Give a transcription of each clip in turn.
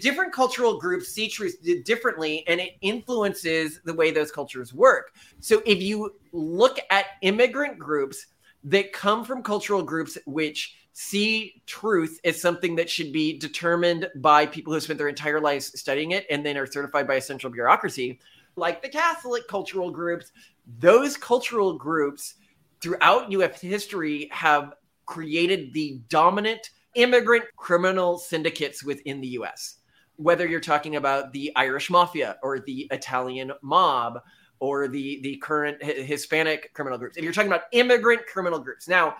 different cultural groups see truth differently and it influences the way those cultures work. So if you look at immigrant groups that come from cultural groups which see truth as something that should be determined by people who spent their entire lives studying it and then are certified by a central bureaucracy, like the Catholic cultural groups, those cultural groups throughout US history have created the dominant immigrant criminal syndicates within the US. Whether you're talking about the Irish mafia or the Italian mob or the the current Hispanic criminal groups. If you're talking about immigrant criminal groups. Now,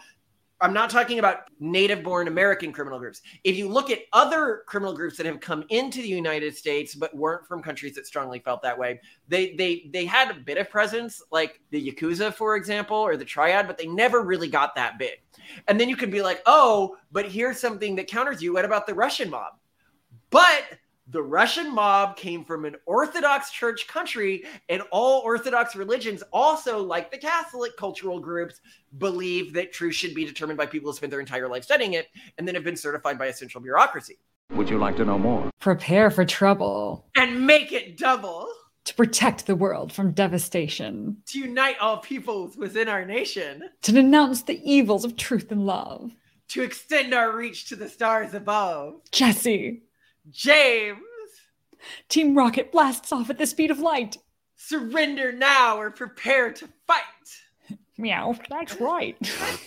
I'm not talking about native born American criminal groups. If you look at other criminal groups that have come into the United States but weren't from countries that strongly felt that way, they they they had a bit of presence, like the Yakuza, for example, or the Triad, but they never really got that big. And then you could be like, oh, but here's something that counters you. What about the Russian mob? But the Russian mob came from an Orthodox church country, and all Orthodox religions, also like the Catholic cultural groups, believe that truth should be determined by people who spend their entire life studying it and then have been certified by a central bureaucracy. Would you like to know more? Prepare for trouble. And make it double. To protect the world from devastation. To unite all peoples within our nation. To denounce the evils of truth and love. To extend our reach to the stars above. Jesse. James. Team Rocket blasts off at the speed of light. Surrender now or prepare to fight. Meow. That's right.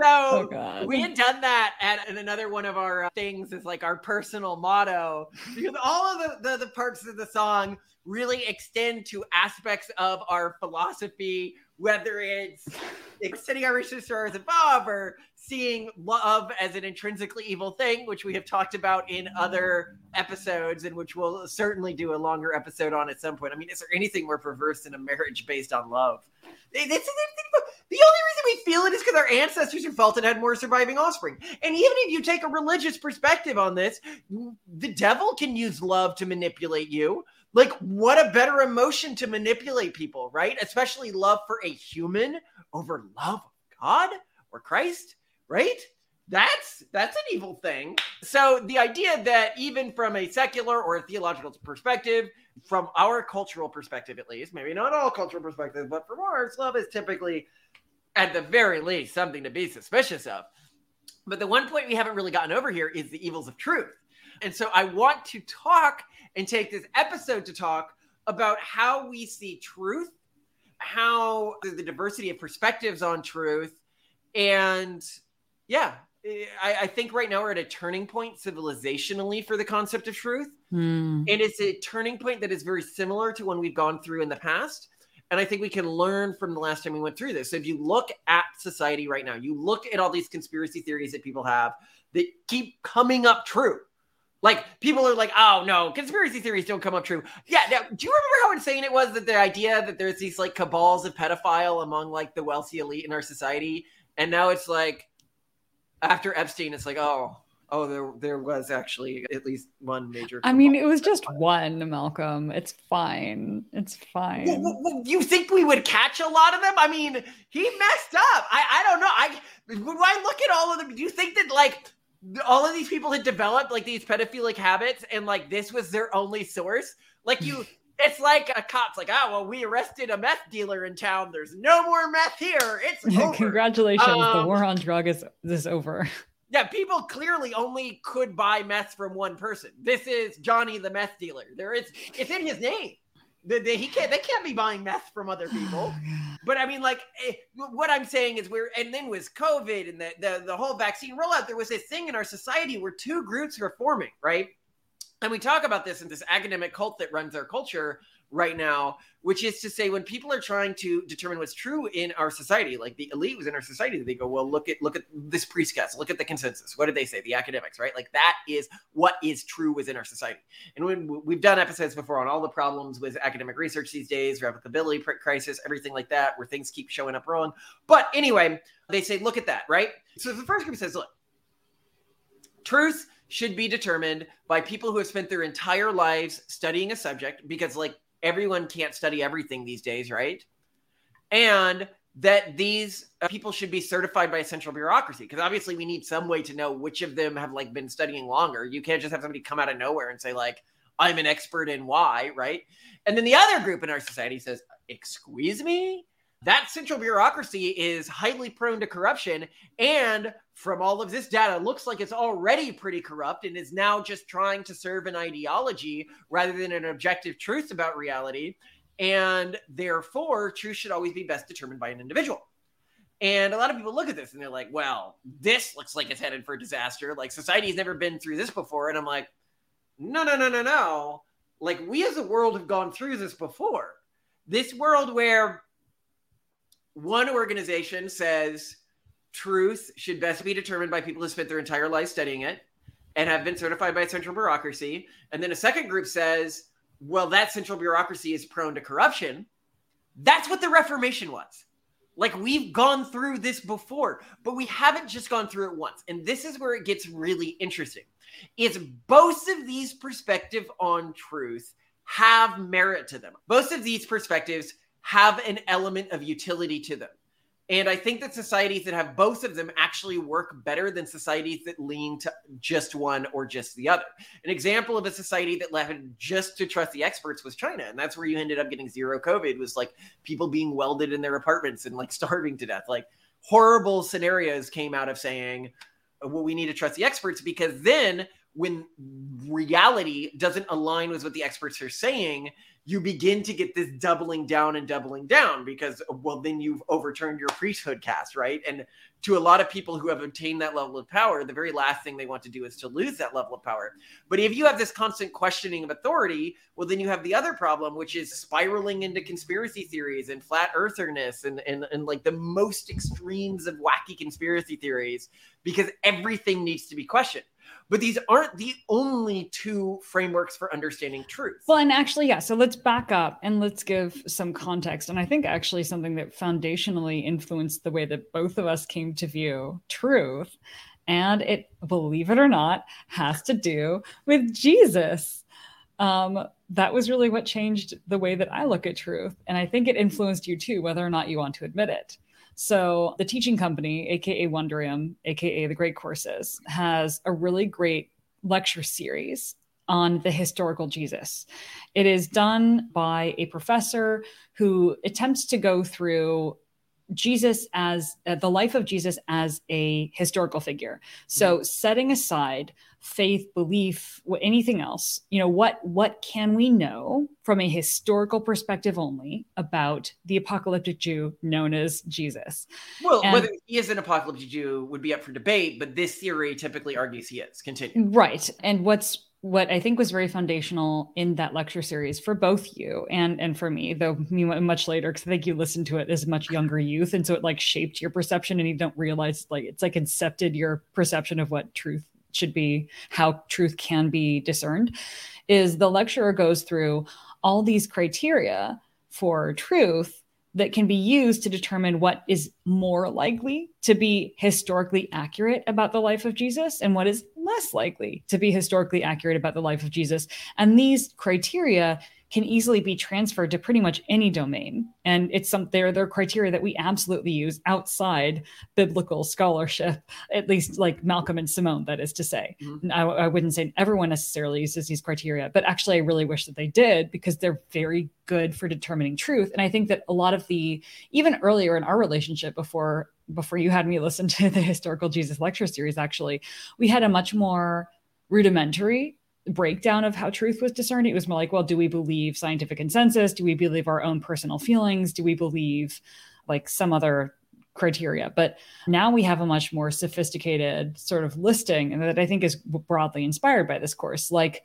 So oh we had done that at, at another one of our uh, things is like our personal motto because all of the, the, the parts of the song really extend to aspects of our philosophy, whether it's extending our to stars above or seeing love as an intrinsically evil thing, which we have talked about in other episodes, and which we'll certainly do a longer episode on at some point. I mean, is there anything more perverse than a marriage based on love? It's, it's, it's, the only reason we feel it is because our ancestors who felt it had more surviving offspring. And even if you take a religious perspective on this, the devil can use love to manipulate you. Like, what a better emotion to manipulate people, right? Especially love for a human over love of God or Christ right? That's that's an evil thing. So the idea that even from a secular or a theological perspective, from our cultural perspective at least, maybe not all cultural perspectives, but from ours, love is typically at the very least something to be suspicious of. But the one point we haven't really gotten over here is the evils of truth. And so I want to talk and take this episode to talk about how we see truth, how the diversity of perspectives on truth, and yeah, I, I, think right now we're at a turning point civilizationally for the concept of truth. Mm. And it's a turning point that is very similar to one we've gone through in the past. And I think we can learn from the last time we went through this. So if you look at society right now, you look at all these conspiracy theories that people have that keep coming up true. Like people are like, oh no, conspiracy theories don't come up true. Yeah. Now, do you remember how insane it was that the idea that there's these like cabals of pedophile among like the wealthy elite in our society? And now it's like, after Epstein, it's like, oh, oh, there there was actually at least one major. I mean, it was just one, Malcolm. It's fine. It's fine. Well, well, you think we would catch a lot of them? I mean, he messed up. I I don't know. I when I look at all of them, do you think that like all of these people had developed like these pedophilic habits and like this was their only source? Like you. It's like a cop's like, oh well, we arrested a meth dealer in town. There's no more meth here. It's over. Congratulations, um, the war on drug is is over. Yeah, people clearly only could buy meth from one person. This is Johnny the meth dealer. There is it's in his name. The, the, he can't they can't be buying meth from other people. Oh, but I mean, like eh, what I'm saying is we're and then was COVID and the, the the whole vaccine rollout. There was this thing in our society where two groups were forming, right? and we talk about this in this academic cult that runs our culture right now, which is to say, when people are trying to determine what's true in our society, like the elite was in our society, they go, "Well, look at look at this priestess, look at the consensus. What did they say? The academics, right? Like that is what is true within our society." And when we've done episodes before on all the problems with academic research these days, replicability crisis, everything like that, where things keep showing up wrong. But anyway, they say, "Look at that," right? So the first group says, "Look, truth." should be determined by people who have spent their entire lives studying a subject because like everyone can't study everything these days, right? And that these uh, people should be certified by a central bureaucracy because obviously we need some way to know which of them have like been studying longer. You can't just have somebody come out of nowhere and say like I'm an expert in Y, right? And then the other group in our society says, "Excuse me, that central bureaucracy is highly prone to corruption and from all of this data looks like it's already pretty corrupt and is now just trying to serve an ideology rather than an objective truth about reality and therefore, truth should always be best determined by an individual. And a lot of people look at this and they're like, well, this looks like it's headed for disaster. Like society's never been through this before. And I'm like, no, no, no, no, no. Like we as a world have gone through this before. This world where one organization says truth should best be determined by people who spent their entire life studying it and have been certified by a central bureaucracy. And then a second group says well, that central bureaucracy is prone to corruption. That's what the Reformation was. Like we've gone through this before, but we haven't just gone through it once. And this is where it gets really interesting. Is both of these perspectives on truth have merit to them. Both of these perspectives have an element of utility to them. And I think that societies that have both of them actually work better than societies that lean to just one or just the other. An example of a society that left just to trust the experts was China. And that's where you ended up getting zero COVID was like people being welded in their apartments and like starving to death. Like horrible scenarios came out of saying, uh, well, we need to trust the experts because then when reality doesn't align with what the experts are saying, you begin to get this doubling down and doubling down because well then you've overturned your priesthood caste right? And to a lot of people who have obtained that level of power the very last thing they want to do is to lose that level of power. But if you have this constant questioning of authority well then you have the other problem which is spiraling into conspiracy theories and flat eartherness and and, and like the most extremes of wacky conspiracy theories because everything needs to be questioned but these aren't the only two frameworks for understanding truth. Well, and actually, yeah. So let's back up and let's give some context. And I think actually something that foundationally influenced the way that both of us came to view truth, and it, believe it or not, has to do with Jesus. Um, that was really what changed the way that I look at truth. And I think it influenced you too, whether or not you want to admit it. So the teaching company, aka Wondrium, aka the Great Courses, has a really great lecture series on the historical Jesus. It is done by a professor who attempts to go through Jesus as uh, the life of Jesus as a historical figure. So mm-hmm. setting aside faith, belief, anything else, you know, what what can we know from a historical perspective only about the apocalyptic Jew known as Jesus? Well, and, whether he is an apocalyptic Jew would be up for debate, but this theory typically argues he is. Continue. Right. And what's what I think was very foundational in that lecture series for both you and and for me, though me much later, because I think you listened to it as much younger youth, and so it like shaped your perception, and you don't realize like it's like incepted your perception of what truth should be, how truth can be discerned. Is the lecturer goes through all these criteria for truth that can be used to determine what is more likely to be historically accurate about the life of Jesus and what is less likely to be historically accurate about the life of Jesus. And these criteria can easily be transferred to pretty much any domain. And it's some they're, they're criteria that we absolutely use outside biblical scholarship, at least like Malcolm and Simone, that is to say. Mm-hmm. I, I wouldn't say everyone necessarily uses these criteria, but actually, I really wish that they did because they're very good for determining truth. And I think that a lot of the, even earlier in our relationship before before you had me listen to the historical Jesus lecture series, actually, we had a much more rudimentary breakdown of how truth was discerned. It was more like, well, do we believe scientific consensus? Do we believe our own personal feelings? Do we believe like some other criteria? But now we have a much more sophisticated sort of listing and that I think is broadly inspired by this course. Like,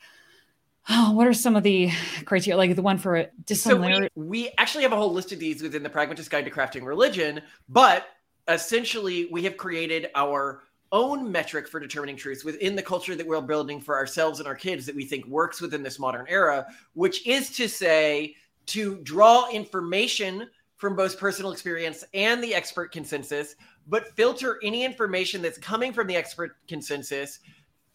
oh, what are some of the criteria? Like the one for dissimilarity. So we, we actually have a whole list of these within the Pragmatist Guide to Crafting Religion, but essentially we have created our own metric for determining truth within the culture that we're building for ourselves and our kids that we think works within this modern era, which is to say, to draw information from both personal experience and the expert consensus, but filter any information that's coming from the expert consensus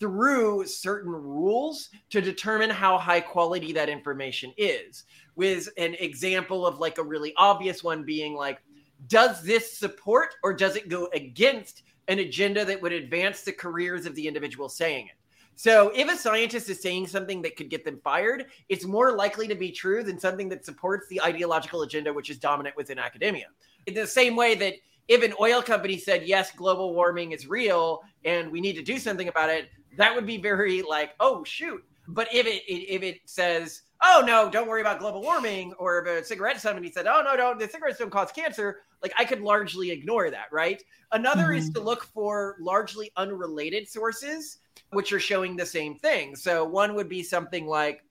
through certain rules to determine how high quality that information is. With an example of like a really obvious one being like, does this support or does it go against an agenda that would advance the careers of the individual saying it? So if a scientist is saying something that could get them fired, it's more likely to be true than something that supports the ideological agenda which is dominant within academia. In the same way that if an oil company said, yes, global warming is real and we need to do something about it, that would be very like, oh, shoot. But if it, if it says, oh, no, don't worry about global warming, or if a cigarette company said, oh, no, no, the cigarettes don't cause cancer, like I could largely ignore that, right? Another mm-hmm. is to look for largely unrelated sources which are showing the same thing. So one would be something like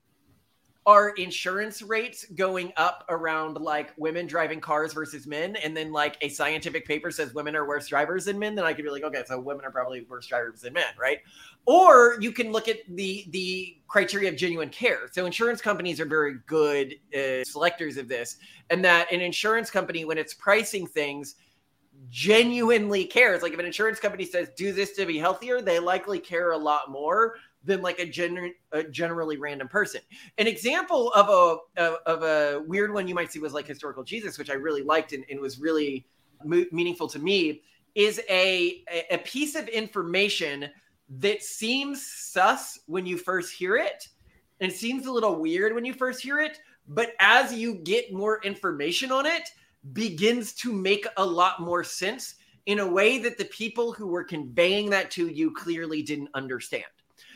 are insurance rates going up around like women driving cars versus men and then like a scientific paper says women are worse drivers than men then i could be like okay so women are probably worse drivers than men right or you can look at the the criteria of genuine care so insurance companies are very good uh, selectors of this and that an insurance company when it's pricing things genuinely cares. Like if an insurance company says do this to be healthier, they likely care a lot more than like a, gen- a generally random person. An example of a of, of, a weird one you might see was like historical Jesus, which I really liked and, and was really meaningful to me, is a a piece of information that seems sus when you first hear it, and it seems a little weird when you first hear it. But as you get more information on it, begins to make a lot more sense in a way that the people who were conveying that to you clearly didn't understand.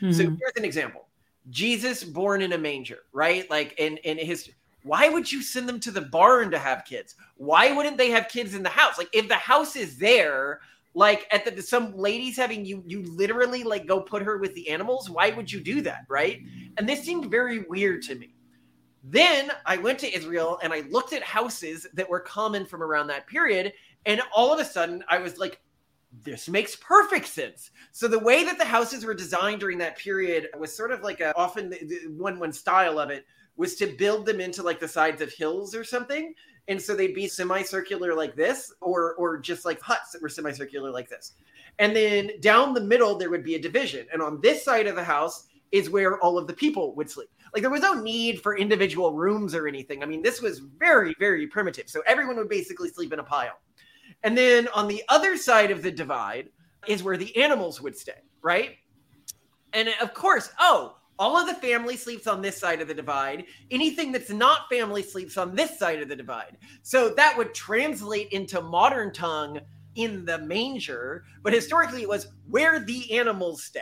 Mm-hmm. So here's an example. Jesus born in a manger, right? Like in in his why would you send them to the barn to have kids? Why wouldn't they have kids in the house? Like if the house is there, like at the some ladies having you you literally like go put her with the animals, why would you do that, right? And this seemed very weird to me. Then I went to Israel and I looked at houses that were common from around that period. And all of a sudden, I was like, this makes perfect sense. So the way that the houses were designed during that period was sort of like a often the, one one style of it was to build them into like the sides of hills or something. And so they'd be semicircular like this, or or just like huts that were semicircular like this. And then down the middle there would be a division. And on this side of the house is where all of the people would sleep. Like there was no need for individual rooms or anything. I mean, this was very, very primitive. So everyone would basically sleep in a pile. And then on the other side of the divide is where the animals would stay, right? And of course, oh, all of the family sleeps on this side of the divide. Anything that's not family sleeps on this side of the divide. So that would translate into modern tongue in the manger, but historically it was where the animals stay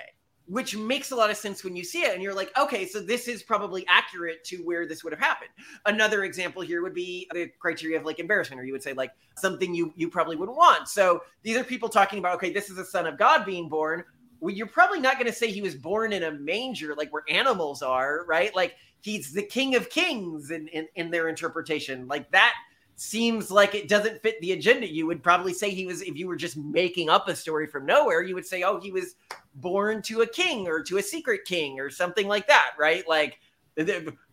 which makes a lot of sense when you see it and you're like okay so this is probably accurate to where this would have happened. Another example here would be the criteria of like embarrassment or you would say like something you you probably wouldn't want. So these are people talking about okay this is a son of god being born. Well you're probably not going to say he was born in a manger like where animals are right? Like he's the king of kings in in, in their interpretation. Like that seems like it doesn't fit the agenda. You would probably say he was, if you were just making up a story from nowhere, you would say, oh, he was born to a king or to a secret king or something like that, right? Like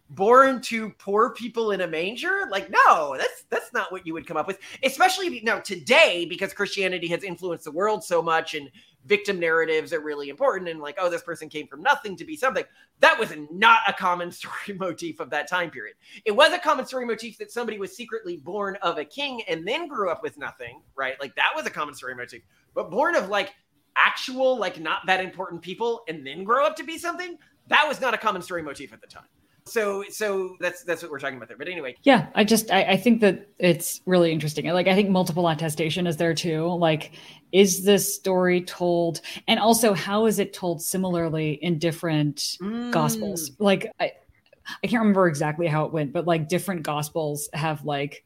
born to poor people in a manger? Like no that's that's not what you would come up with. Especially now today because christianity has influenced the world so much and victim narratives are really important and like oh this person came from nothing to be something. That was not a common story motif of that time period. It was a common story motif that somebody was secretly born of a king and then grew up with nothing right? Like that was a common story motif. But born of like actual like not that important people and then grow up to be something that was not a common story motif at the time. So so that's that's what we're talking about there. But anyway. Yeah i just I, I, think that it's really interesting. Like i think multiple attestation is there too. Like is this story told and also how is it told similarly in different mm. gospels? Like i i can't remember exactly how it went but like different gospels have like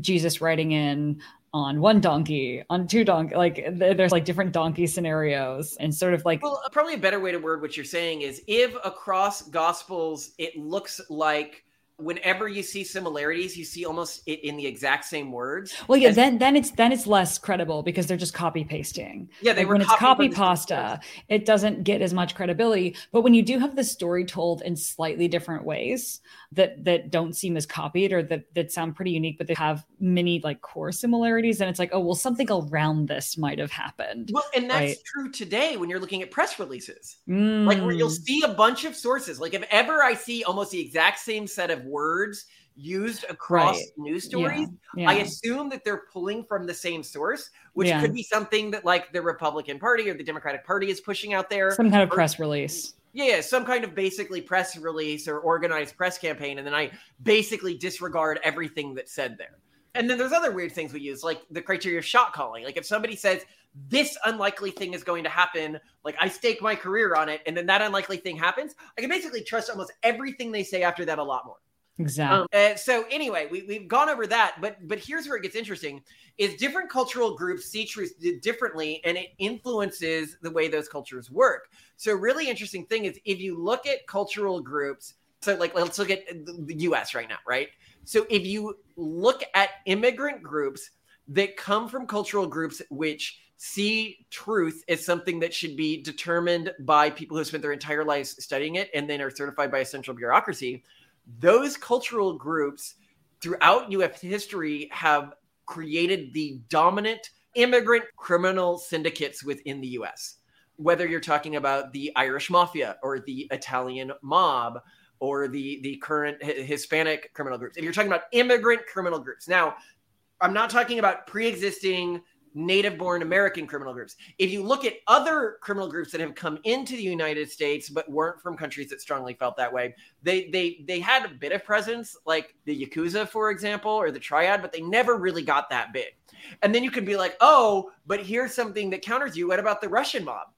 jesus writing in on one donkey, on two donkey. Like there's like different donkey scenarios and sort of like. Well, probably a better way to word what you're saying is if across gospels it looks like whenever you see similarities, you see almost it in the exact same words. Well, yeah, as, then then it's then it's less credible because they're just copy pasting. Yeah, they like were when it's copy pasta, it doesn't get as much credibility. But when you do have the story told in slightly different ways that that don't seem as copied or that that sound pretty unique, but they have many like core similarities, and it's like, oh well, something around this might have happened. Well, and that's right? true today when you're looking at press releases, mm. like where you'll mm. see a bunch of sources. Like if ever I see almost the exact same set of words used across right. news stories, yeah. Yeah. I assume that they're pulling from the same source, which yeah. could be something that like the Republican Party or the Democratic Party is pushing out there. Some kind of or, press release. Yeah, some kind of basically press release or organized press campaign. And then I basically disregard everything that's said there. And then there's other weird things we use, like the criteria of shot calling. Like if somebody says this unlikely thing is going to happen, like I stake my career on it, and then that unlikely thing happens, I can basically trust almost everything they say after that a lot more. Exactly. Um, uh, so anyway, we, we've gone over that, but but here's where it gets interesting: is different cultural groups see truth differently, and it influences the way those cultures work. So really interesting thing is if you look at cultural groups. So like let's look at the U.S. right now, right? So if you look at immigrant groups that come from cultural groups which see truth as something that should be determined by people who spent their entire lives studying it and then are certified by a central bureaucracy, those cultural groups throughout US history have created the dominant immigrant criminal syndicates within the US. Whether you're talking about the Irish mafia or the Italian mob or the the current Hispanic criminal groups. If you're talking about immigrant criminal groups, now I'm not talking about pre-existing native born American criminal groups. If you look at other criminal groups that have come into the United States but weren't from countries that strongly felt that way, they they they had a bit of presence, like the Yakuza, for example, or the Triad, but they never really got that big. And then you could be like, oh, but here's something that counters you. What about the Russian mob?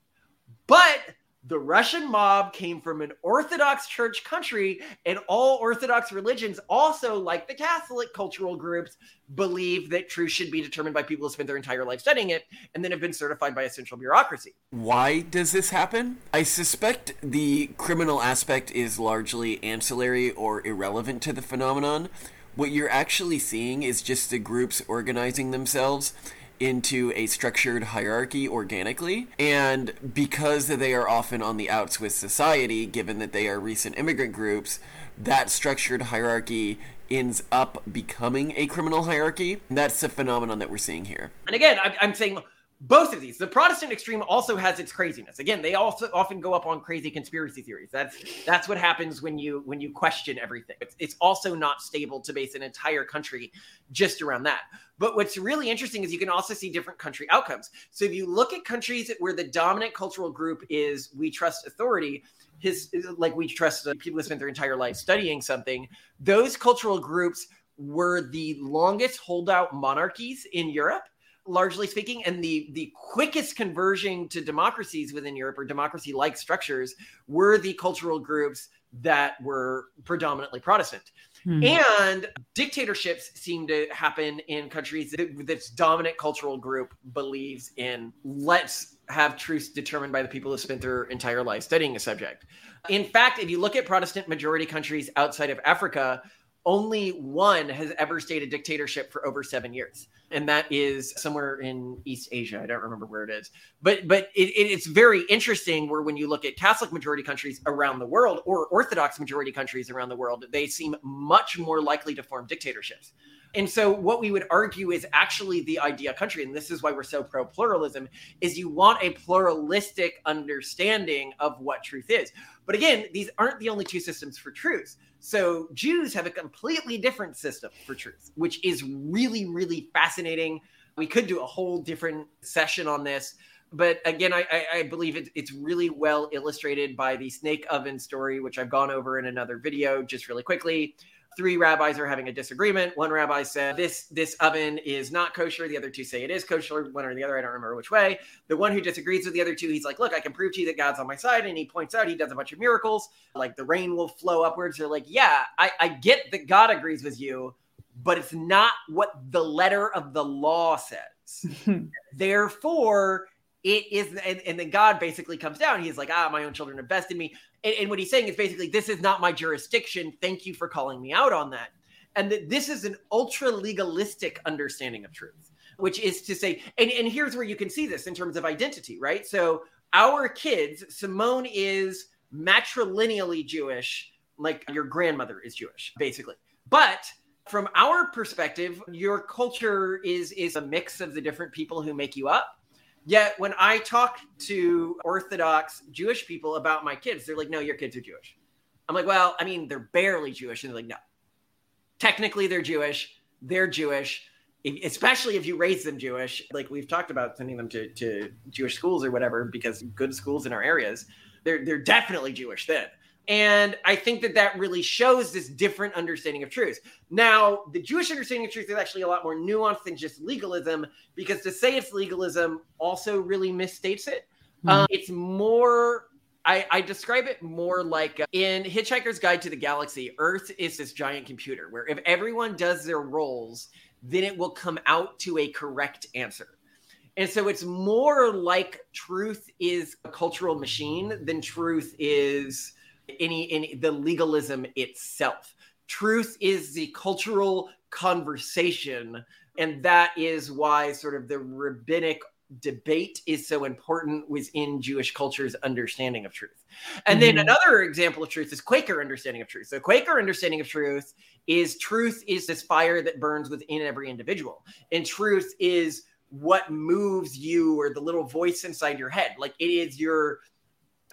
But the Russian mob came from an Orthodox church country, and all Orthodox religions, also like the Catholic cultural groups, believe that truth should be determined by people who spend their entire life studying it and then have been certified by a central bureaucracy. Why does this happen? I suspect the criminal aspect is largely ancillary or irrelevant to the phenomenon. What you're actually seeing is just the groups organizing themselves into a structured hierarchy organically. And because they are often on the outs with society, given that they are recent immigrant groups, that structured hierarchy ends up becoming a criminal hierarchy. That's the phenomenon that we're seeing here. And again, I'm saying both of these. The protestant extreme also has its craziness. Again they also often go up on crazy conspiracy theories. That's that's what happens when you when you question everything. It's, it's also not stable to base an entire country just around that. But what's really interesting is you can also see different country outcomes. So if you look at countries where the dominant cultural group is we trust authority his like we trust people who spent their entire life studying something those cultural groups were the longest holdout monarchies in europe largely speaking, and the the quickest conversion to democracies within Europe or democracy like structures were the cultural groups that were predominantly Protestant. Hmm. And dictatorships seem to happen in countries that this dominant cultural group believes in let's have truths determined by the people who spent their entire life studying a subject. In fact, if you look at Protestant majority countries outside of Africa, only one has ever stayed a dictatorship for over seven years. And that is somewhere in east asia. I don't remember where it is. But but it, it, it's very interesting where when you look at catholic majority countries around the world or orthodox majority countries around the world they seem much more likely to form dictatorships. And so what we would argue is actually the idea country and this is why we're so pro pluralism is you want a pluralistic understanding of what truth is. But again these aren't the only two systems for truth so Jews have a completely different system for truth, which is really, really fascinating. We could do a whole different session on this. But again, I, I, believe it, it's really well illustrated by the snake oven story, which I've gone over in another video just really quickly three rabbis are having a disagreement. One rabbi said this this oven is not kosher. The other two say it is kosher. One or the other, I don't remember which way. The one who disagrees with the other two, he's like, "Look, I can prove to you that God's on my side." And he points out he does a bunch of miracles, like the rain will flow upwards. They're like, "Yeah, I, I get that God agrees with you, but it's not what the letter of the law says. Therefore." It is, and, and then God basically comes down. He's like, ah, my own children have bested me and, and what he's saying is basically, this is not my jurisdiction. Thank you for calling me out on that. And that this is an ultra legalistic understanding of truth, which is to say, and, and here's where you can see this in terms of identity, right? So our kids, Simone is matrilineally Jewish, like your grandmother is Jewish, basically. But from our perspective, your culture is is a mix of the different people who make you up. Yet when I talk to Orthodox Jewish people about my kids, they're like, no, your kids are Jewish. I'm like, well, I mean, they're barely Jewish. And they're like, no. technically they're Jewish, they're Jewish, especially if you raise them Jewish. Like we've talked about sending them to, to Jewish schools or whatever, because good schools in our areas, they're, they're definitely Jewish then. And I think that that really shows this different understanding of truth. Now, the Jewish understanding of truth is actually a lot more nuanced than just legalism, because to say it's legalism also really misstates it. Mm-hmm. Um, it's more I, I, describe it more like uh, in Hitchhiker's Guide to the Galaxy, Earth is this giant computer where if everyone does their roles, then it will come out to a correct answer. And so it's more like truth is a cultural machine than truth is any, any the legalism itself. Truth is the cultural conversation. And that is why sort of the rabbinic debate is so important within Jewish culture's understanding of truth. And mm-hmm. then another example of truth is Quaker understanding of truth. So Quaker understanding of truth is truth is this fire that burns within every individual. And truth is what moves you or the little voice inside your head. Like it is your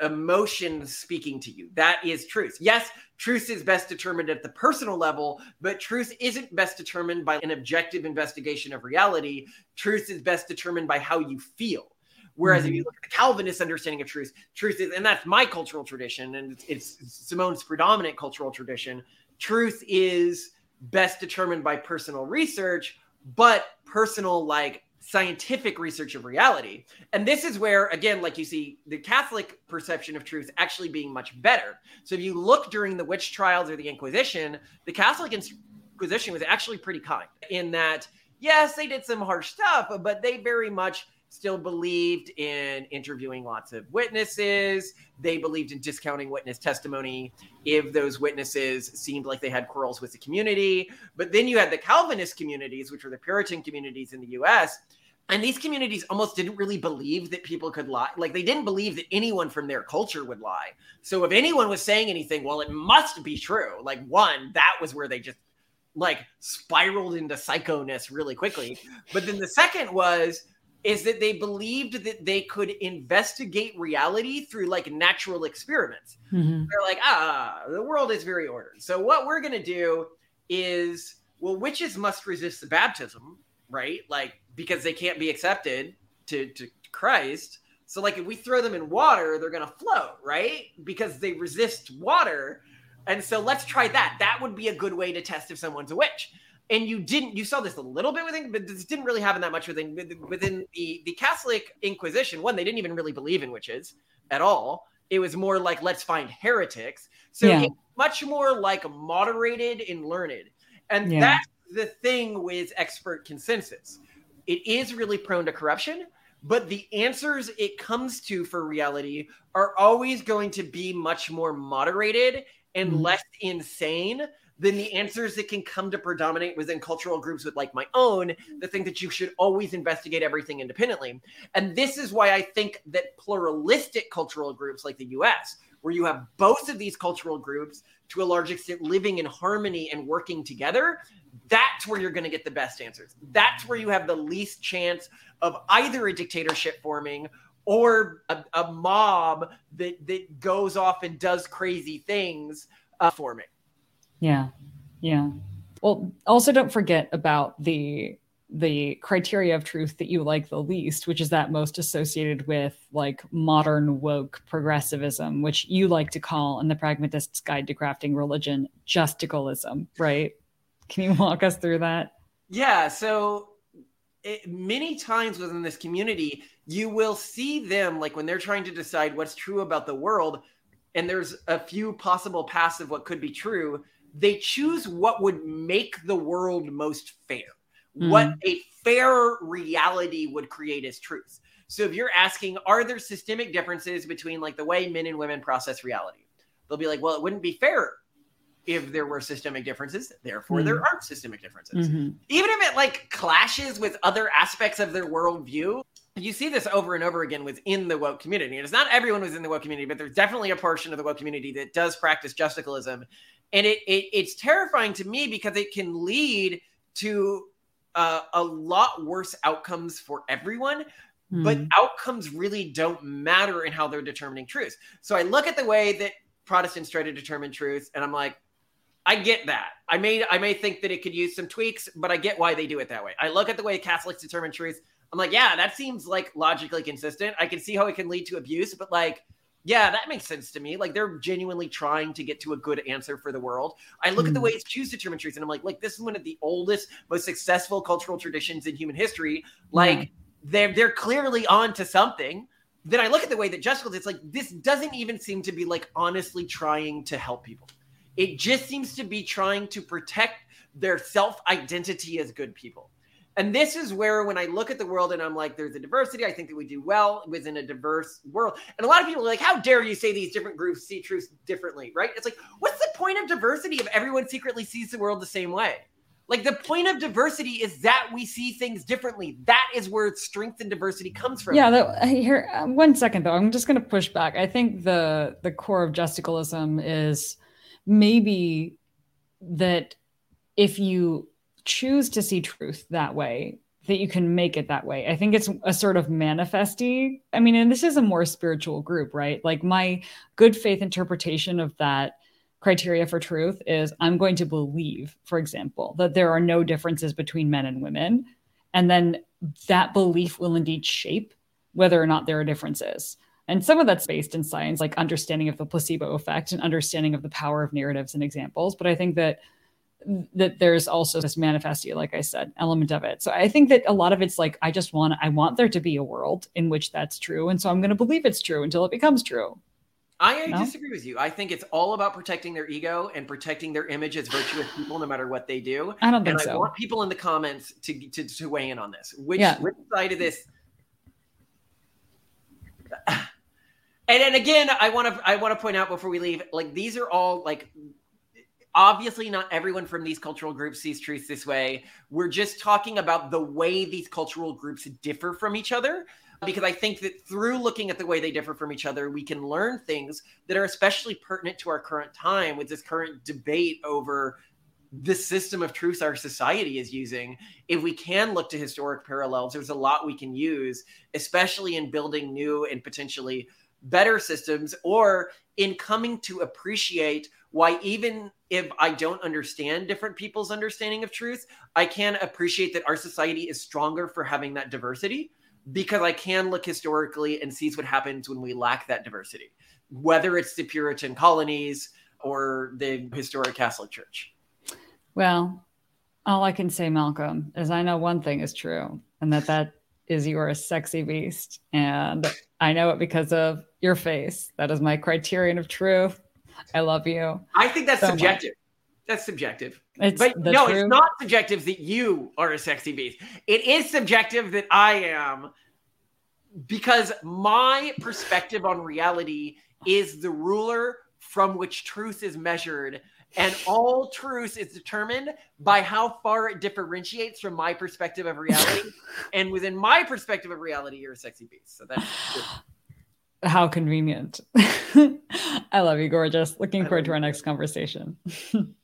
emotion speaking to you. That is truth. Yes, truth is best determined at the personal level, but truth isn't best determined by an objective investigation of reality. Truth is best determined by how you feel. Whereas mm-hmm. if you look at the Calvinist understanding of truth, truth is, and that's my cultural tradition, and it's, it's Simone's predominant cultural tradition, truth is best determined by personal research, but personal like scientific research of reality. And this is where, again, like you see, the Catholic perception of truth actually being much better. So if you look during the witch trials or the Inquisition, the Catholic Inquisition was actually pretty kind in that, yes, they did some harsh stuff, but they very much still believed in interviewing lots of witnesses. They believed in discounting witness testimony if those witnesses seemed like they had quarrels with the community. But then you had the Calvinist communities, which were the Puritan communities in the US. And these communities almost didn't really believe that people could lie. Like they didn't believe that anyone from their culture would lie. So if anyone was saying anything, well, it must be true. Like, one, that was where they just like spiraled into psychoness really quickly. But then the second was, is that they believed that they could investigate reality through like natural experiments. Mm-hmm. They're like, ah, the world is very ordered. So what we're going to do is, well, witches must resist the baptism, right? Like because they can't be accepted to to Christ. So like if we throw them in water, they're going to float, right? Because they resist water. And so let's try that. That would be a good way to test if someone's a witch and you didn't you saw this a little bit within but this didn't really happen that much within within the the catholic inquisition one they didn't even really believe in witches at all it was more like let's find heretics so yeah. much more like moderated and learned and yeah. that's the thing with expert consensus it is really prone to corruption but the answers it comes to for reality are always going to be much more moderated and mm-hmm. less insane then the answers that can come to predominate within cultural groups with like my own, the thing that you should always investigate everything independently. And this is why I think that pluralistic cultural groups like the US, where you have both of these cultural groups to a large extent living in harmony and working together, that's where you're going to get the best answers. That's where you have the least chance of either a dictatorship forming or a, a mob that, that goes off and does crazy things uh, forming. Yeah. Yeah. Well, also don't forget about the the criteria of truth that you like the least, which is that most associated with like modern woke progressivism, which you like to call in the Pragmatist's Guide to Crafting Religion justicalism, right? Can you walk us through that? Yeah. So it, many times within this community, you will see them like when they're trying to decide what's true about the world, and there's a few possible paths of what could be true they choose what would make the world most fair, mm. what a fair reality would create as truth. So if you're asking, are there systemic differences between like the way men and women process reality? They'll be like, well, it wouldn't be fair if there were systemic differences. Therefore, mm. there aren't systemic differences. Mm-hmm. Even if it like clashes with other aspects of their worldview, you see this over and over again within the woke community. And it's not everyone within the woke community, but there's definitely a portion of the woke community that does practice justicalism and it, it it's terrifying to me because it can lead to uh, a lot worse outcomes for everyone mm. but outcomes really don't matter in how they're determining truth so i look at the way that protestants try to determine truth and i'm like I get that. I may I may think that it could use some tweaks, but I get why they do it that way. I look at the way Catholics determine truth. I'm like, yeah, that seems like logically consistent. I can see how it can lead to abuse, but like, yeah, that makes sense to me. Like they're genuinely trying to get to a good answer for the world. I look mm. at the hmm. ways Jews determine truth, and I'm like, like this is one of the oldest, most successful cultural traditions in human history. Like mm. they're they're clearly on to something. Then I look at the way that Jessica, it's like this doesn't even seem to be like honestly trying to help people. It just seems to be trying to protect their self identity as good people. And this is where, when I look at the world and I'm like, there's a diversity, I think that we do well within a diverse world. And a lot of people are like, how dare you say these different groups see truth differently, right? It's like, what's the point of diversity if everyone secretly sees the world the same way? Like, the point of diversity is that we see things differently. That is where strength and diversity comes from. Yeah, that, here, uh, one second though, I'm just going to push back. I think the the core of justicalism is maybe that if you choose to see truth that way, that you can make it that way. I think it's a sort of manifesty. I mean, and this is a more spiritual group, right? Like my good faith interpretation of that criteria for truth is I'm going to believe, for example, that there are no differences between men and women. And then that belief will indeed shape whether or not there are differences. And some of that's based in science, like understanding of the placebo effect and understanding of the power of narratives and examples. But I think that that there's also this manifesto, like I said, element of it. So I think that a lot of it's like I just want I want there to be a world in which that's true, and so I'm going to believe it's true until it becomes true. I no? disagree with you. I think it's all about protecting their ego and protecting their image as virtuous people, no matter what they do. I don't think and so. I want people in the comments to to, to weigh in on this. Which yeah. which side of this? and then again, I want to I want to point out before we leave, like these are all like obviously not everyone from these cultural groups sees truth this way. We're just talking about the way these cultural groups differ from each other. Because I think that through looking at the way they differ from each other, we can learn things that are especially pertinent to our current time with this current debate over the system of truth our society is using. If we can look to historic parallels, there's a lot we can use, especially in building new and potentially better systems or in coming to appreciate why even if I don't understand different people's understanding of truth, I can appreciate that our society is stronger for having that diversity because I can look historically and sees what happens when we lack that diversity, whether it's the Puritan colonies or the historic Catholic Church. Well, all I can say, Malcolm, is I know one thing is true, and that that is you are a sexy beast, and I know it because of your face. That is my criterion of truth. I love you. I think that's so subjective. Much. That's subjective. It's but no, truth. it's not subjective that you are a sexy beast. It is subjective that I am because my perspective on reality is the ruler from which truth is measured and all truth is determined by how far it differentiates from my perspective of reality. and within my perspective of reality, you're a sexy beast. So that's good. How convenient. I love you, gorgeous. Looking forward to our next conversation.